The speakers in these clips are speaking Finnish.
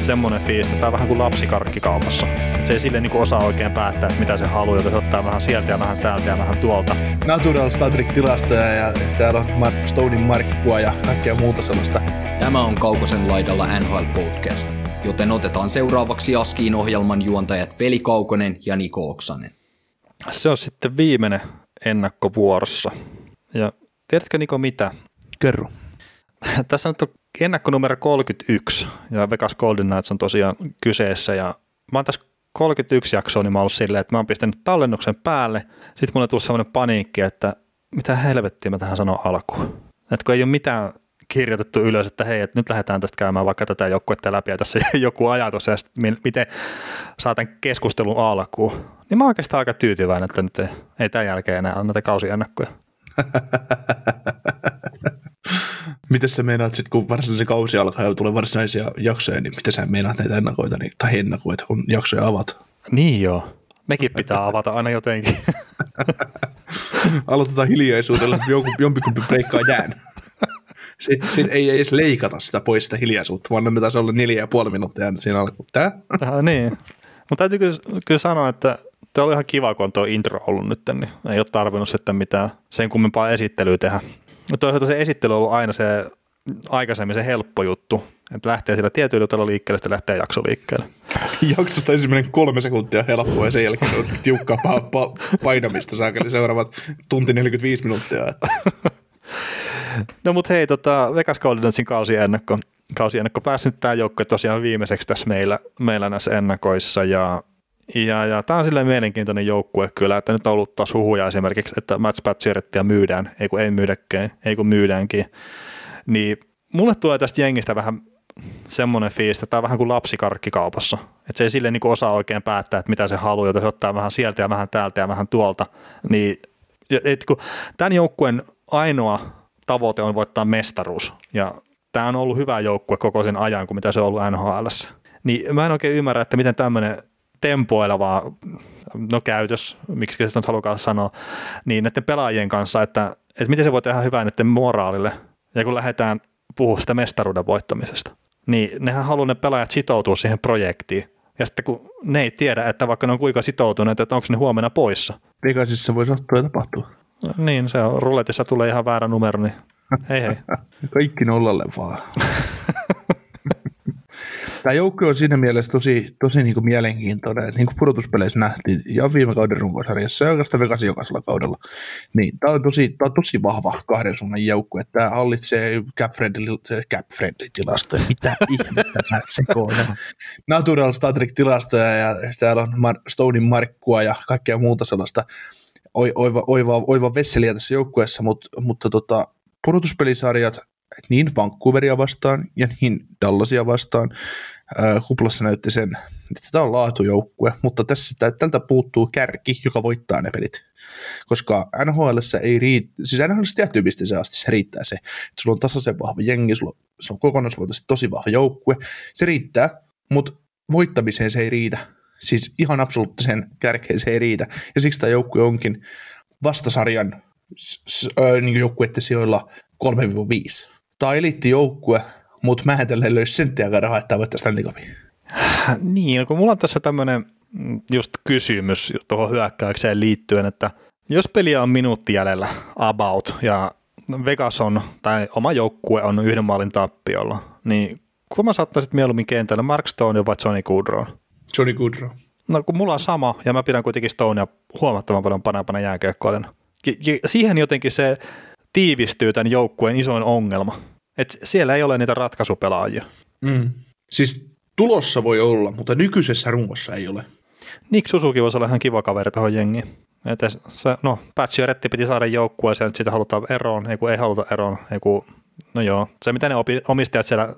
semmoinen fiilis, että tämä on vähän kuin lapsikarkki kaupassa. se ei sille niinku osaa oikein päättää, että mitä se haluaa, joten se ottaa vähän sieltä ja vähän täältä ja vähän tuolta. Natural Statric tilastoja ja täällä on Mark Stonein markkua ja kaikkea muuta sellaista. Tämä on Kaukosen laidalla NHL Podcast, joten otetaan seuraavaksi Askiin ohjelman juontajat Veli Kaukonen ja Niko Oksanen. Se on sitten viimeinen ennakkovuorossa. Ja tiedätkö Niko mitä? Kerro. Tässä nyt on ennakko numero 31 ja Vegas Golden Knights on tosiaan kyseessä ja mä oon tässä 31 jaksoa, niin mä oon ollut silleen, että mä oon pistänyt tallennuksen päälle. Sitten mulle tuli sellainen paniikki, että mitä helvettiä mä tähän sanon alkuun. Että kun ei ole mitään kirjoitettu ylös, että hei, että nyt lähdetään tästä käymään vaikka tätä joukkuetta läpi ja tässä joku ajatus ja sitten miten saatan keskustelun alkuun. Niin mä oon oikeastaan aika tyytyväinen, että nyt ei, ei tämän jälkeen enää anneta kausiennakkoja. Miten sä meinaat sitten, kun varsinaisen kausi alkaa ja tulee varsinaisia jaksoja, niin miten sä meinaat näitä ennakoita, niin, tai ennakoita, kun jaksoja avat? Niin joo. Nekin pitää avata aina jotenkin. Aloitetaan hiljaisuudella, joku, jompikumpi breikkaa jään. Sitten sit ei edes leikata sitä pois sitä hiljaisuutta, vaan annetaan se olla neljä ja puoli minuuttia siinä alkuun. Tää? Äh, niin. Mutta täytyy kyllä, kyllä sanoa, että Tämä oli ihan kiva, kun on tuo intro ollut nyt, niin ei ole tarvinnut sitten mitään sen kummempaa esittelyä tehdä. Mutta toisaalta se esittely on ollut aina se aikaisemmin se helppo juttu, että lähtee sillä tietyllä jutella liikkeelle, sitten lähtee jakso liikkeelle. Jaksosta ensimmäinen kolme sekuntia helppoa ja sen jälkeen on tiukkaa pa- pa- painamista saakeli seuraavat tunti 45 minuuttia. no mutta hei, tota, Vegas Goldensin kausi ennakko, kausi ennakko pääsi nyt tämä joukko tosiaan viimeiseksi tässä meillä, meillä näissä ennakoissa ja ja, ja tämä on silleen mielenkiintoinen joukkue kyllä, että nyt on ollut taas huhuja esimerkiksi, että Mats Patcherettia myydään, ei kun ei myydäkään, ei kun myydäänkin. Niin mulle tulee tästä jengistä vähän semmoinen fiilis, että tämä on vähän kuin lapsikarkki kaupassa. Että se ei sille niin osaa oikein päättää, että mitä se haluaa, joten se ottaa vähän sieltä ja vähän täältä ja vähän tuolta. Niin, et kun tämän joukkueen ainoa tavoite on voittaa mestaruus, ja tämä on ollut hyvä joukkue koko sen ajan, kuin mitä se on ollut NHL. Niin mä en oikein ymmärrä, että miten tämmöinen tempoilevaa, no käytös, miksi se nyt halukaan sanoa, niin näiden pelaajien kanssa, että, että miten se voi tehdä hyvää näiden moraalille, ja kun lähdetään puhumaan sitä mestaruuden voittamisesta, niin nehän haluaa ne pelaajat sitoutua siihen projektiin, ja sitten kun ne ei tiedä, että vaikka ne on kuinka sitoutuneet, että onko ne huomenna poissa. Vegasissa voi sattua ja tapahtua. Niin, se on. Ruletissa tulee ihan väärä numero, niin hei hei. Kaikki nollalle vaan. Tämä joukko on siinä mielessä tosi, tosi niin kuin mielenkiintoinen, että niin kuin pudotuspeleissä nähtiin ja viime kauden runkosarjassa ja oikeastaan Vegas jokaisella kaudella, niin tämä on tosi, tämä on tosi vahva kahden suunnan joukko, että tämä hallitsee cap-friendly, cap-friendly tilastoja, mitä ihmettä mä sekoilen. Natural Statric tilastoja ja täällä on Mar- Stonein markkua ja kaikkea muuta sellaista oiva, oiva, oiva vesseliä tässä joukkueessa, mutta, mutta tota, pudotuspelisarjat niin Vancouveria vastaan ja niin Dallasia vastaan. Kuplassa näytti sen, että tämä on laatujoukkue, mutta tässä tältä puuttuu kärki, joka voittaa ne pelit. Koska NHL ei riitä, siis NHL tiettyyn pisteeseen asti se riittää se, että sulla on tasaisen vahva jengi, sulla se on kokonaisvaltaisesti tosi vahva joukkue, se riittää, mutta voittamiseen se ei riitä. Siis ihan absoluuttisen kärkeen se ei riitä. Ja siksi tämä joukkue onkin vastasarjan niin joukkueiden sijoilla 3-5 tämä eliittijoukkue, mutta mä en tälleen löysi senttiäkään rahaa, että voittaa Stanley Cupin. Niin, no kun mulla on tässä tämmöinen mm, just kysymys tuohon hyökkäykseen liittyen, että jos peliä on minuutti jäljellä about ja Vegas on, tai oma joukkue on yhden maalin tappiolla, niin kun mä saattaisit mieluummin kentällä Mark Stone vai Johnny Goodrow? Johnny Goodrow. No kun mulla on sama, ja mä pidän kuitenkin Stonea huomattavan paljon parempana jääkiekkoilena. Siihen jotenkin se tiivistyy tämän joukkueen isoin ongelma. Et siellä ei ole niitä ratkaisupelaajia. Mm. Siis tulossa voi olla, mutta nykyisessä rungossa ei ole. Nick Susuki voisi olla ihan kiva kaveri tuohon jengiin. Että se, no, Retti piti saada joukkueeseen, että sitä halutaan eroon, ei kun ei haluta eroon, ei kun, no joo, se mitä ne omistajat siellä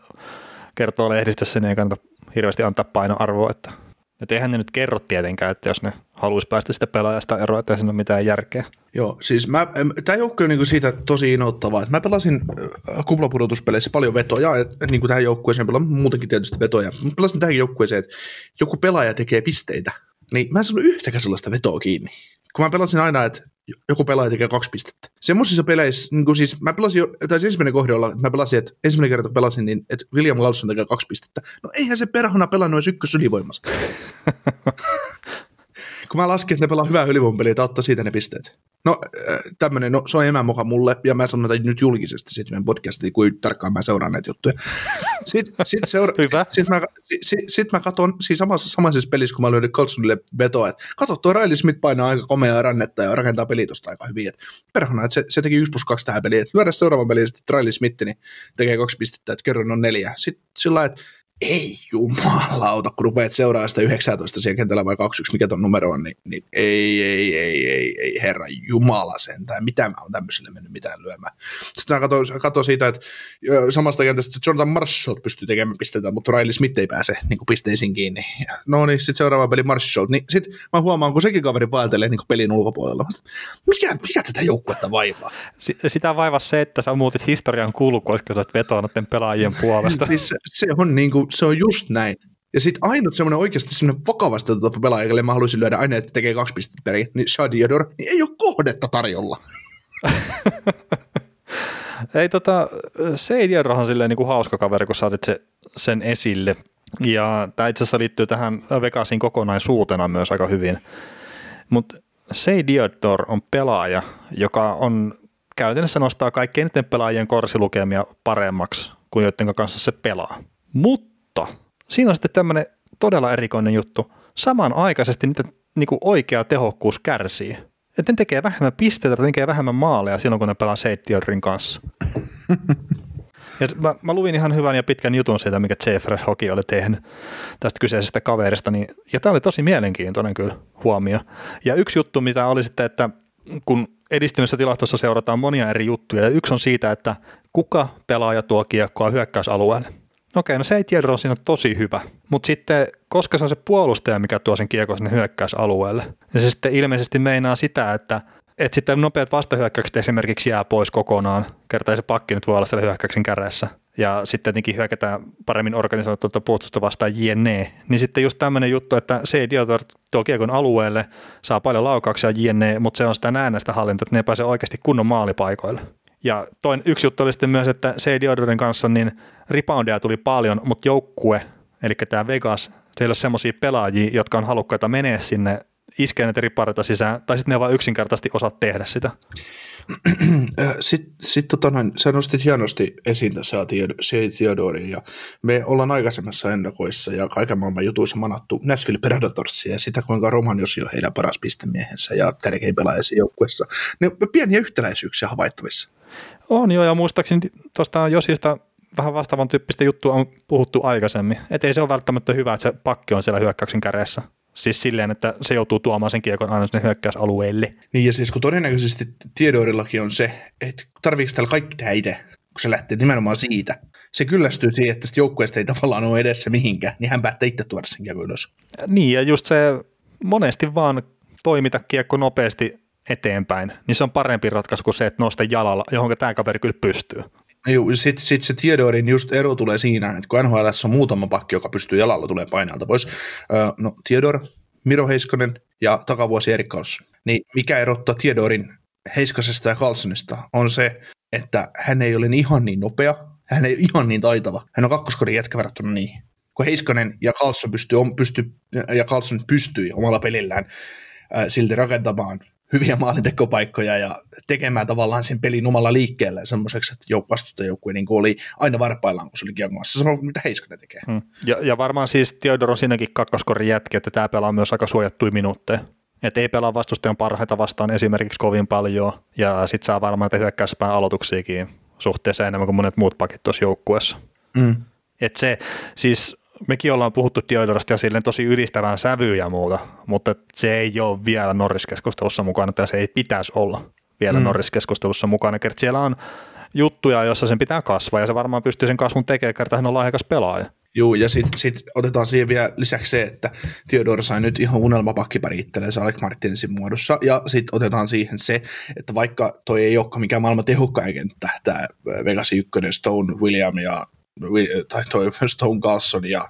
kertoo lehdistössä, niin ei kannata hirveästi antaa painoarvoa, että Että eihän ne nyt kerro tietenkään, että jos ne haluaisi päästä sitä pelaajasta eroa, että siinä ole mitään järkeä. Joo, siis mä, tämä joukkue on niinku siitä tosi innoittavaa. Mä pelasin äh, kuplapudotuspeleissä paljon vetoja, että niinku tähän joukkueeseen pelaan muutenkin tietysti vetoja. Mä pelasin tähän joukkueeseen, että joku pelaaja tekee pisteitä, niin mä en saanut yhtäkään sellaista vetoa kiinni. Kun mä pelasin aina, että joku pelaaja tekee kaksi pistettä. Semmoisissa peleissä, niin siis mä pelasin tai ensimmäinen kohde olla, että mä pelasin, että ensimmäinen kerta kun pelasin, niin että William Lawson tekee kaksi pistettä. No eihän se perhana pelannut edes ykkös ylivoimasta. kun mä laskin, että ne pelaa hyvää ylivoimapeliä, että ottaa siitä ne pisteet. No äh, tämmönen, no se on emämoka mulle, ja mä sanon tätä nyt julkisesti sitten meidän podcastiin, kuin tarkkaan mä seuraan näitä juttuja. Sitten sit seura- Hyvä. Sitten mä, sit, sit mä katson siinä samassa, samaisessa pelissä, kun mä löydän Colsonille vetoa, että kato, tuo Riley Smith painaa aika komeaa rannetta ja rakentaa peli tosta aika hyvin. Että perhana, että se, se, teki 1 plus 2 tähän peliin, että lyödä seuraavan peliin, sitten Riley Smith niin tekee kaksi pistettä, että kerran on neljä. Sitten sillä lailla, että ei jumalauta, kun rupeat seuraamaan sitä 19 siellä kentällä vai 21, mikä ton numero on, niin, niin ei, ei, ei, ei, ei, herra jumala sentään, mitä mä oon tämmöiselle mennyt mitään lyömään. Sitten mä katsoin, katsoin siitä, että samasta kentästä Jonathan Marshall pystyy tekemään pisteitä, mutta Riley Smith ei pääse niin kuin pisteisiin kiinni. No niin, sitten seuraava peli Marshall, niin sitten mä huomaan, kun sekin kaveri vaeltelee niin pelin ulkopuolella. Mikä, mikä tätä joukkuetta vaivaa? S- sitä vaivaa se, että sä muutit historian kulkua, kun sä vetoa pelaajien puolesta. siis se, se, on niin kuin, se on just näin. Ja sitten ainut semmoinen oikeasti semmoinen vakavasti otettava pelaaja, jolle mä haluaisin lyödä aina, että tekee kaksi pistettä perin, niin Shadiador, niin ei ole kohdetta tarjolla. Ei tota, Seidierrohan silleen niin kuin hauska kaveri, kun saatit se, sen esille. Ja tämä itse asiassa liittyy tähän Vegasin kokonaisuutena myös aika hyvin. Mutta Seidiodor on pelaaja, joka on käytännössä nostaa kaikkein eniten pelaajien korsilukemia paremmaksi kuin joiden kanssa se pelaa. Mutta siinä on sitten tämmöinen todella erikoinen juttu. Samanaikaisesti niiden niin kuin oikea tehokkuus kärsii. Että ne tekee vähemmän pisteitä, ne tekee vähemmän maaleja silloin, kun ne pelaa Seittiodrin kanssa. Ja mä, mä luin ihan hyvän ja pitkän jutun siitä, mikä Jeffrey Hockey oli tehnyt tästä kyseisestä kaverista. Niin, ja tämä oli tosi mielenkiintoinen kyllä huomio. Ja yksi juttu, mitä oli sitten, että kun edistyneessä tilastossa seurataan monia eri juttuja, ja yksi on siitä, että kuka pelaaja tuo kiekkoa hyökkäysalueelle. Okei, no se ei on siinä tosi hyvä, mutta sitten koska se on se puolustaja, mikä tuo sen kiekon sinne hyökkäysalueelle, ja se sitten ilmeisesti meinaa sitä, että että sitten nopeat vastahyökkäykset esimerkiksi jää pois kokonaan, kertaa se pakki nyt voi olla siellä hyökkäyksen kädessä, ja sitten tietenkin hyökätään paremmin organisoitua puolustusta vastaan jne. Niin sitten just tämmöinen juttu, että se idiotor tuo kiekon alueelle, saa paljon laukauksia jne, mutta se on sitä näennäistä hallinta, että ne ei pääse oikeasti kunnon maalipaikoille. Ja toinen yksi juttu oli sitten myös, että se Diodorin kanssa niin reboundeja tuli paljon, mutta joukkue, eli tämä Vegas, siellä ei ole semmoisia pelaajia, jotka on halukkaita menee sinne iskee näitä ripareita sisään, tai sitten ne vaan yksinkertaisesti osaa tehdä sitä. Sitten sit, tota noin, sä nostit hienosti esiin tässä Theodorin, ja me ollaan aikaisemmassa ennakoissa ja kaiken maailman jutuissa manattu Nashville Predatorsia ja sitä, kuinka Roman Josi on heidän paras pistemiehensä ja tärkein pelaaja joukkueessa. Ne on pieniä yhtäläisyyksiä havaittavissa. On joo, ja muistaakseni tuosta Josista vähän vastaavan tyyppistä juttua on puhuttu aikaisemmin. Että ei se ole välttämättä hyvä, että se pakki on siellä hyökkäyksen kädessä. Siis silleen, että se joutuu tuomaan sen kiekon aina sinne hyökkäysalueelle. Niin ja siis kun todennäköisesti Tiedorillakin on se, että tarviiko täällä kaikki tehdä itse, kun se lähtee nimenomaan siitä. Se kyllästyy siihen, että tästä joukkueesta ei tavallaan ole edessä mihinkään, niin hän päättää itse tuoda sen kiekon ylös. Niin ja just se monesti vaan toimita kiekko nopeasti eteenpäin, niin se on parempi ratkaisu kuin se, että nosta jalalla, johon tämä kaveri kyllä pystyy. Joo, sitten sit se Theodorin just ero tulee siinä, että kun NHL on muutama pakki, joka pystyy jalalla tulee painalta pois. No Theodor, Miro Heiskonen ja takavuosi Erik Karlsson. Niin mikä erottaa Theodorin Heiskasesta ja Carlsonista on se, että hän ei ole ihan niin nopea, hän ei ole ihan niin taitava. Hän on kakkoskodin jätkä verrattuna niihin. Kun Heiskanen ja Carlson pystyy, pystyy, ja Carlson pystyi omalla pelillään silti rakentamaan hyviä maalintekopaikkoja ja tekemään tavallaan sen pelin omalla liikkeellä semmoiseksi, että jouk- vastustajoukkue niin oli aina varpaillaan, kun se oli kiekkomaassa. Sama kuin mitä Heiskanen tekee. Hmm. Ja, ja, varmaan siis Theodor on siinäkin kakkoskorin jätki, että tämä pelaa myös aika suojattuja minuutteja. Että ei pelaa vastustajan parhaita vastaan esimerkiksi kovin paljon, ja sitten saa varmaan hyökkäyspään aloituksiakin suhteessa enemmän kuin monet muut pakit tuossa joukkueessa. Mm. Että se, siis mekin ollaan puhuttu Diodorasta ja silleen tosi ylistävään sävyyn ja muuta, mutta se ei ole vielä Norris-keskustelussa mukana, tai se ei pitäisi olla vielä mm. Norris-keskustelussa mukana, kerta siellä on juttuja, joissa sen pitää kasvaa, ja se varmaan pystyy sen kasvun tekemään, kerta hän on lahjakas pelaaja. Juu, ja sitten sit otetaan siihen vielä lisäksi se, että Theodore sai nyt ihan unelmapakkipari itselleen Alec Martinsin muodossa, ja sitten otetaan siihen se, että vaikka toi ei olekaan mikään maailman tehokkain kenttä, tämä Vegas 1, Stone, William ja tai toi Stone Carlson ja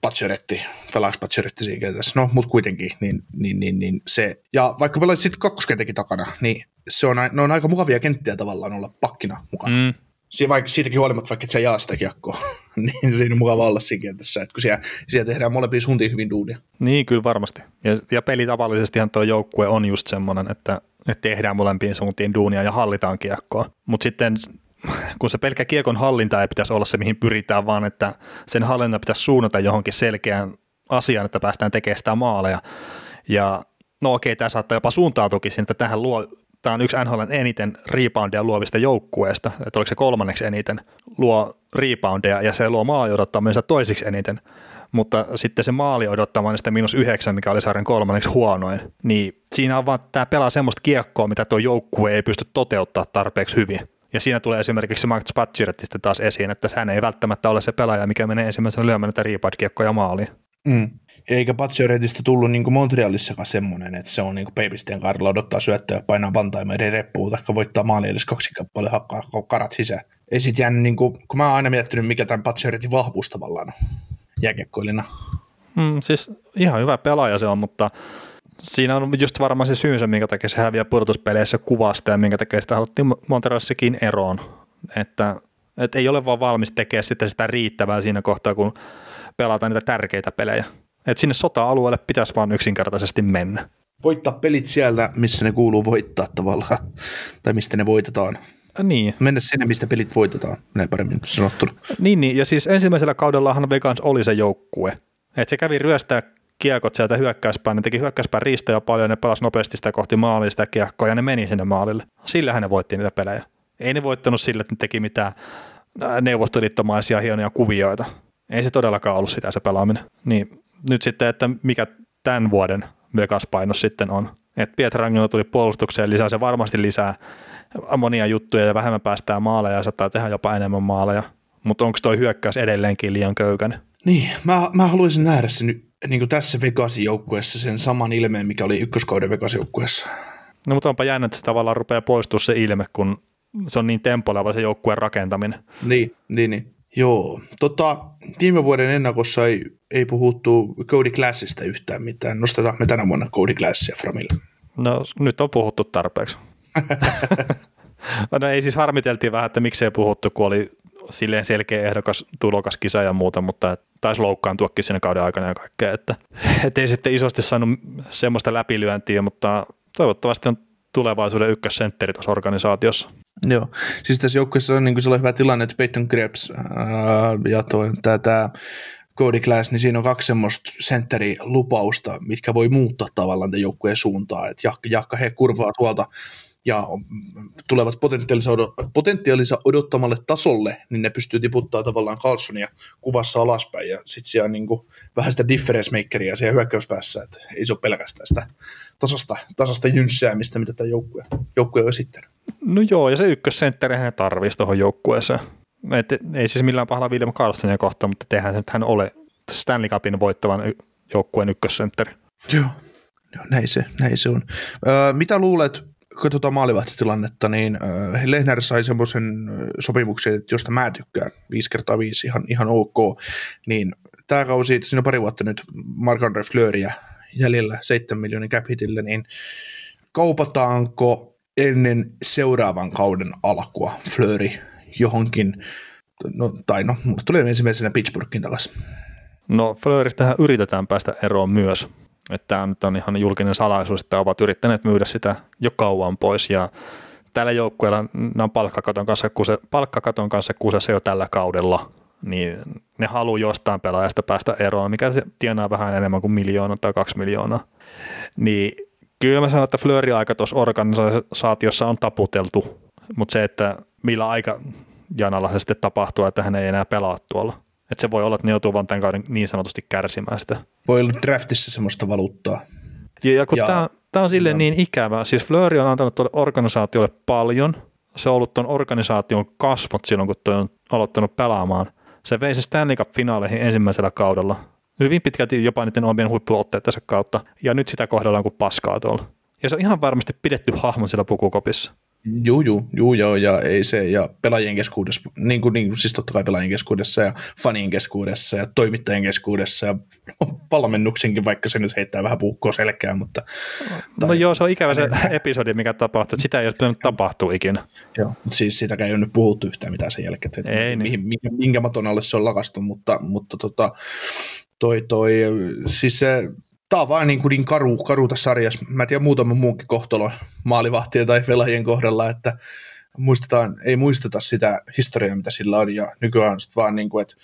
Pacioretti, pelaaks Pacioretti siinä kentässä, no mutta kuitenkin, niin, niin, niin, niin, se, ja vaikka pelaisit sitten kakkoskentäkin takana, niin se on, ne on aika mukavia kenttiä tavallaan olla pakkina mukana. Mm. Siinä vaikka, siitäkin huolimatta, vaikka et sä jaa sitä kiekkoa, niin siinä on mukava olla siinä kentässä, että kun siellä, siellä tehdään molempia suuntiin hyvin duunia. Niin, kyllä varmasti. Ja, ja pelitavallisestihan tuo joukkue on just semmoinen, että, että tehdään molempiin suuntiin duunia ja hallitaan kiekkoa. Mutta sitten kun se pelkkä kiekon hallinta ei pitäisi olla se, mihin pyritään, vaan että sen hallinta pitäisi suunnata johonkin selkeään asiaan, että päästään tekemään sitä maaleja. Ja no okei, tämä saattaa jopa suuntautukin siihen, että tähän luo, tämä on yksi NHLn eniten reboundia luovista joukkueista, että oliko se kolmanneksi eniten, luo reboundia ja se luo maali odottamista toisiksi eniten, mutta sitten se maali odottamaan sitä miinus yhdeksän, mikä oli sarjan kolmanneksi huonoin, niin siinä on vaan, tämä pelaa semmoista kiekkoa, mitä tuo joukkue ei pysty toteuttaa tarpeeksi hyvin. Ja siinä tulee esimerkiksi Mark Spatcherettista taas esiin, että hän ei välttämättä ole se pelaaja, mikä menee ensimmäisenä lyömään näitä rebound-kiekkoja maaliin. Mm. Eikä Pacioretista tullut niin kuin Montrealissakaan semmoinen, että se on niin Peipisteen kaarella odottaa syöttöä, painaa vantaimeiden reppuun, tai voittaa maali edes kaksi kappale hakkaa karat sisään. Ei sit jäänyt, niin kuin, kun mä oon aina miettinyt, mikä tämän Pacioretin vahvuus tavallaan jääkiekkoilina. Mm, siis ihan hyvä pelaaja se on, mutta siinä on just varmaan se syynsä, minkä takia se häviää pudotuspeleissä kuvasta ja minkä takia sitä haluttiin Montrealsikin eroon. Että, että ei ole vaan valmis tekemään sitten sitä riittävää siinä kohtaa, kun pelataan niitä tärkeitä pelejä. Että sinne sota-alueelle pitäisi vaan yksinkertaisesti mennä. Voittaa pelit siellä, missä ne kuuluu voittaa tavallaan, tai mistä ne voitetaan. Niin. Mennä sinne, mistä pelit voitetaan, näin paremmin sanottuna. Niin, niin, ja siis ensimmäisellä kaudellahan Vegans oli se joukkue. Että se kävi ryöstää kiekot sieltä hyökkäyspäin, ne teki hyökkäyspäin ristoja paljon, ne pelasi nopeasti sitä kohti maalia sitä kiekkoa ja ne meni sinne maalille. Sillähän ne voitti niitä pelejä. Ei ne voittanut sillä, että ne teki mitään neuvostoliittomaisia hienoja kuvioita. Ei se todellakaan ollut sitä se pelaaminen. Niin nyt sitten, että mikä tämän vuoden Vegas-painos sitten on. Että Pietrangelo tuli puolustukseen lisää, se varmasti lisää monia juttuja ja vähemmän päästään maaleja ja saattaa tehdä jopa enemmän maaleja. Mutta onko toi hyökkäys edelleenkin liian köykäinen? Niin, mä, mä haluaisin nähdä sen niin kuin tässä Vegasin joukkueessa sen saman ilmeen, mikä oli ykköskauden Vegasin joukkueessa. No mutta onpa jännä, että se tavallaan rupeaa poistua se ilme, kun se on niin tempoileva se joukkueen rakentaminen. Niin, niin, niin. Joo. Tota, viime vuoden ennakossa ei, ei puhuttu Cody Classista yhtään mitään. Nostetaan me tänä vuonna Cody Classia Framille. No nyt on puhuttu tarpeeksi. no ei siis harmiteltiin vähän, että miksei puhuttu, kun oli silleen selkeä ehdokas tulokas kisa ja muuta, mutta taisi loukkaantuakin siinä kauden aikana ja kaikkea, että et ei sitten isosti saanut semmoista läpilyöntiä, mutta toivottavasti on tulevaisuuden ykkössentteri tuossa organisaatiossa. Joo, siis tässä joukkueessa on niin hyvä tilanne, että Peyton Krebs ää, ja tämä Cody Glass, niin siinä on kaksi semmoista sentterilupausta, mitkä voi muuttaa tavallaan tämän joukkueen suuntaa, että Jakka he kurvaa tuolta ja tulevat potentiaalissa odottamalle tasolle, niin ne pystyy tiputtaa tavallaan Carlsonia kuvassa alaspäin ja sitten siellä on niin kuin vähän sitä difference makeria siellä hyökkäyspäässä, että ei se ole pelkästään sitä tasasta, tasasta jynssäämistä, mitä tämä joukkue, joukkue on esittänyt. No joo, ja se ykkössentteri hän tarvitsisi tuohon joukkueeseen. Et, ei siis millään pahalla William Carlsonia kohtaan, mutta tehdään että hän ole Stanley Cupin voittavan joukkueen ykkössentteri. Joo, joo näin, se, näin se on. Öö, mitä luulet, katsotaan maalivahtitilannetta, niin Lehner sai semmoisen sopimuksen, josta mä tykkään, 5 kertaa 5 ihan, ihan ok, niin tämä kausi, siinä on pari vuotta nyt Mark-Andre Fleuria jäljellä 7 miljoonin cap hitille, niin kaupataanko ennen seuraavan kauden alkua Fleury johonkin, no, tai no, tulee ensimmäisenä Pittsburghin takaisin. No Fleuristähän yritetään päästä eroon myös, että tämä nyt on ihan julkinen salaisuus, että ovat yrittäneet myydä sitä jo kauan pois ja tällä joukkueella nämä on palkkakaton kanssa, kuse, palkkakaton kanssa kusessa jo tällä kaudella, niin ne haluaa jostain pelaajasta päästä eroon, mikä se tienaa vähän enemmän kuin miljoona tai kaksi miljoonaa. Niin kyllä mä sanon, että Flööri-aika tuossa organisaatiossa on taputeltu, mutta se, että millä aika janalla se sitten tapahtuu, että hän ei enää pelaa tuolla. Että se voi olla, että ne joutuu vaan tämän kauden niin sanotusti kärsimään sitä. Voi olla draftissa semmoista valuuttaa. Ja, ja kun ja, tämä on silleen ja. niin ikävä. Siis Fleury on antanut tuolle organisaatiolle paljon. Se on ollut tuon organisaation kasvot silloin, kun toi on aloittanut pelaamaan. Se vei se Stanley Cup-finaaleihin ensimmäisellä kaudella. Hyvin pitkälti jopa niiden omien huippuotteidensa kautta. Ja nyt sitä kohdellaan kuin paskaa tuolla. Ja se on ihan varmasti pidetty hahmo siellä pukukopissa. Juu, juu, juu, joo, ja ei se, ja pelaajien keskuudessa, niin kuin, niin kuin, siis totta kai pelaajien keskuudessa ja fanien keskuudessa ja toimittajien keskuudessa ja valmennuksenkin, vaikka se nyt heittää vähän puukkoa selkään, mutta... No tai, joo, se on ikävä se episodi, mikä tapahtuu, että sitä ei olisi pitänyt tapahtua ikinä. Joo, mutta siis sitäkään ei ole nyt puhuttu yhtään mitään sen jälkeen, että ei, mihin, niin. minkä, minkä maton alle se on lakastu, mutta, mutta tota, toi, toi, siis se tämä on vaan niin, kuin niin karu, karu tässä sarjassa. Mä en tiedä muutaman muunkin kohtalon maalivahtien tai pelaajien kohdalla, että muistetaan, ei muisteta sitä historiaa, mitä sillä on, ja nykyään on vaan niin kuin, että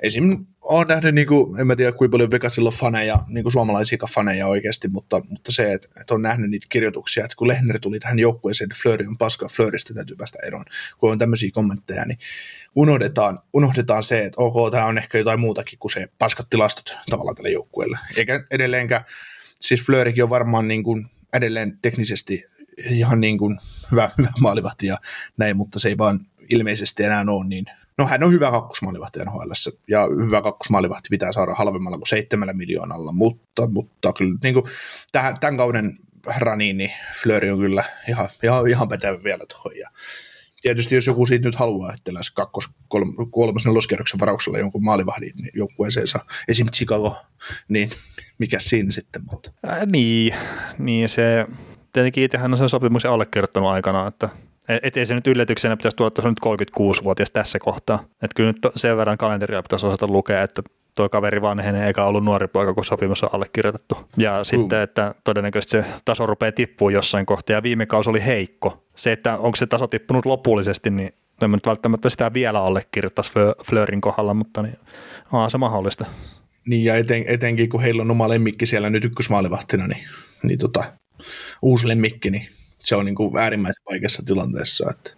esim. olen nähnyt, niin kuin, en mä tiedä kuinka paljon Vegasilla on faneja, niin kuin suomalaisia faneja oikeasti, mutta, mutta se, että, että on nähnyt niitä kirjoituksia, että kun Lehner tuli tähän joukkueeseen, Flööri on paska, Flööristä täytyy päästä eroon, kun on tämmöisiä kommentteja, niin unohdetaan, unohdetaan se, että ok, tämä on ehkä jotain muutakin kuin se paskat tilastot tavallaan tälle joukkueelle. Eikä edelleenkään, siis Flöörikin on varmaan niin kuin edelleen teknisesti ihan niin kuin hyvä, hyvä maalivahti ja näin, mutta se ei vaan ilmeisesti enää ole niin. No hän on hyvä kakkosmaalivahti NHL ja hyvä kakkosmaalivahti pitää saada halvemmalla kuin seitsemällä miljoonalla, mutta, mutta kyllä niin kuin tähän, tämän kauden raniin, niin Flööri on kyllä ihan, ihan, ihan pätevä vielä tuohon. Ja tietysti jos joku siitä nyt haluaa, että kakkos, kolmas, kolmas varauksella jonkun maalivahdin niin joukkueeseensa, esim. Chicago, niin mikä siinä sitten? Mutta. Äh, niin, niin se, tietenkin itsehän on sen sopimuksen allekirjoittanut aikana, että et ei se nyt yllätyksenä pitäisi tulla, että se on nyt 36-vuotias tässä kohtaa. Että kyllä nyt sen verran kalenteria pitäisi osata lukea, että tuo kaveri vanhenee eikä ollut nuori poika, kun sopimus on allekirjoitettu. Ja mm. sitten, että todennäköisesti se taso rupeaa tippua jossain kohtaa, ja viime kausi oli heikko. Se, että onko se taso tippunut lopullisesti, niin en nyt välttämättä sitä vielä allekirjoittaisi Flörin kohdalla, mutta niin, on se mahdollista. Niin, ja eten, etenkin kun heillä on oma lemmikki siellä nyt ykkösmaalivahtina, niin, niin tota, uusi lemmikki, niin se on niin kuin äärimmäisen vaikeassa tilanteessa. Että.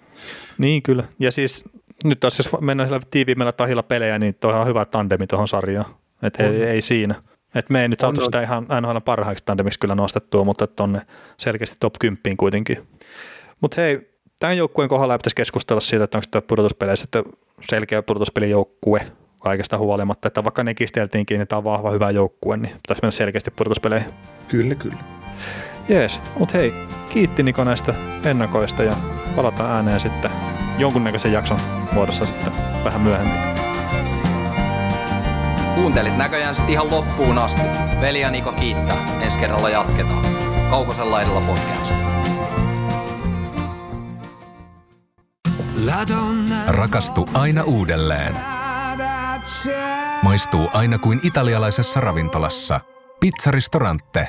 Niin kyllä, ja siis nyt taas jos mennään sillä tiiviimmällä tahilla pelejä, niin tuo on hyvä tandemi tuohon sarjaan. Et ei, ei, siinä. Et me ei nyt saatu sitä ihan NHL parhaaksi tandemiksi kyllä nostettua, mutta tuonne selkeästi top 10 kuitenkin. Mutta hei, tämän joukkueen kohdalla pitäisi keskustella siitä, että onko tämä pudotuspeleissä sitten selkeä pudotuspelijoukkue kaikesta huolimatta, että vaikka ne kisteltiinkin, niin tämä on vahva hyvä joukkue, niin pitäisi mennä selkeästi pudotuspeleihin. Kyllä, kyllä. Jees, mutta hei, kiitti Niko näistä ennakoista ja palataan ääneen sitten jonkunnäköisen jakson muodossa sitten vähän myöhemmin. Kuuntelit näköjään sitten ihan loppuun asti. Veli ja Niko kiittää. Ensi kerralla jatketaan. Kaukosella laidalla podcast. Rakastu aina uudelleen. Maistuu aina kuin italialaisessa ravintolassa. Pizzaristorante.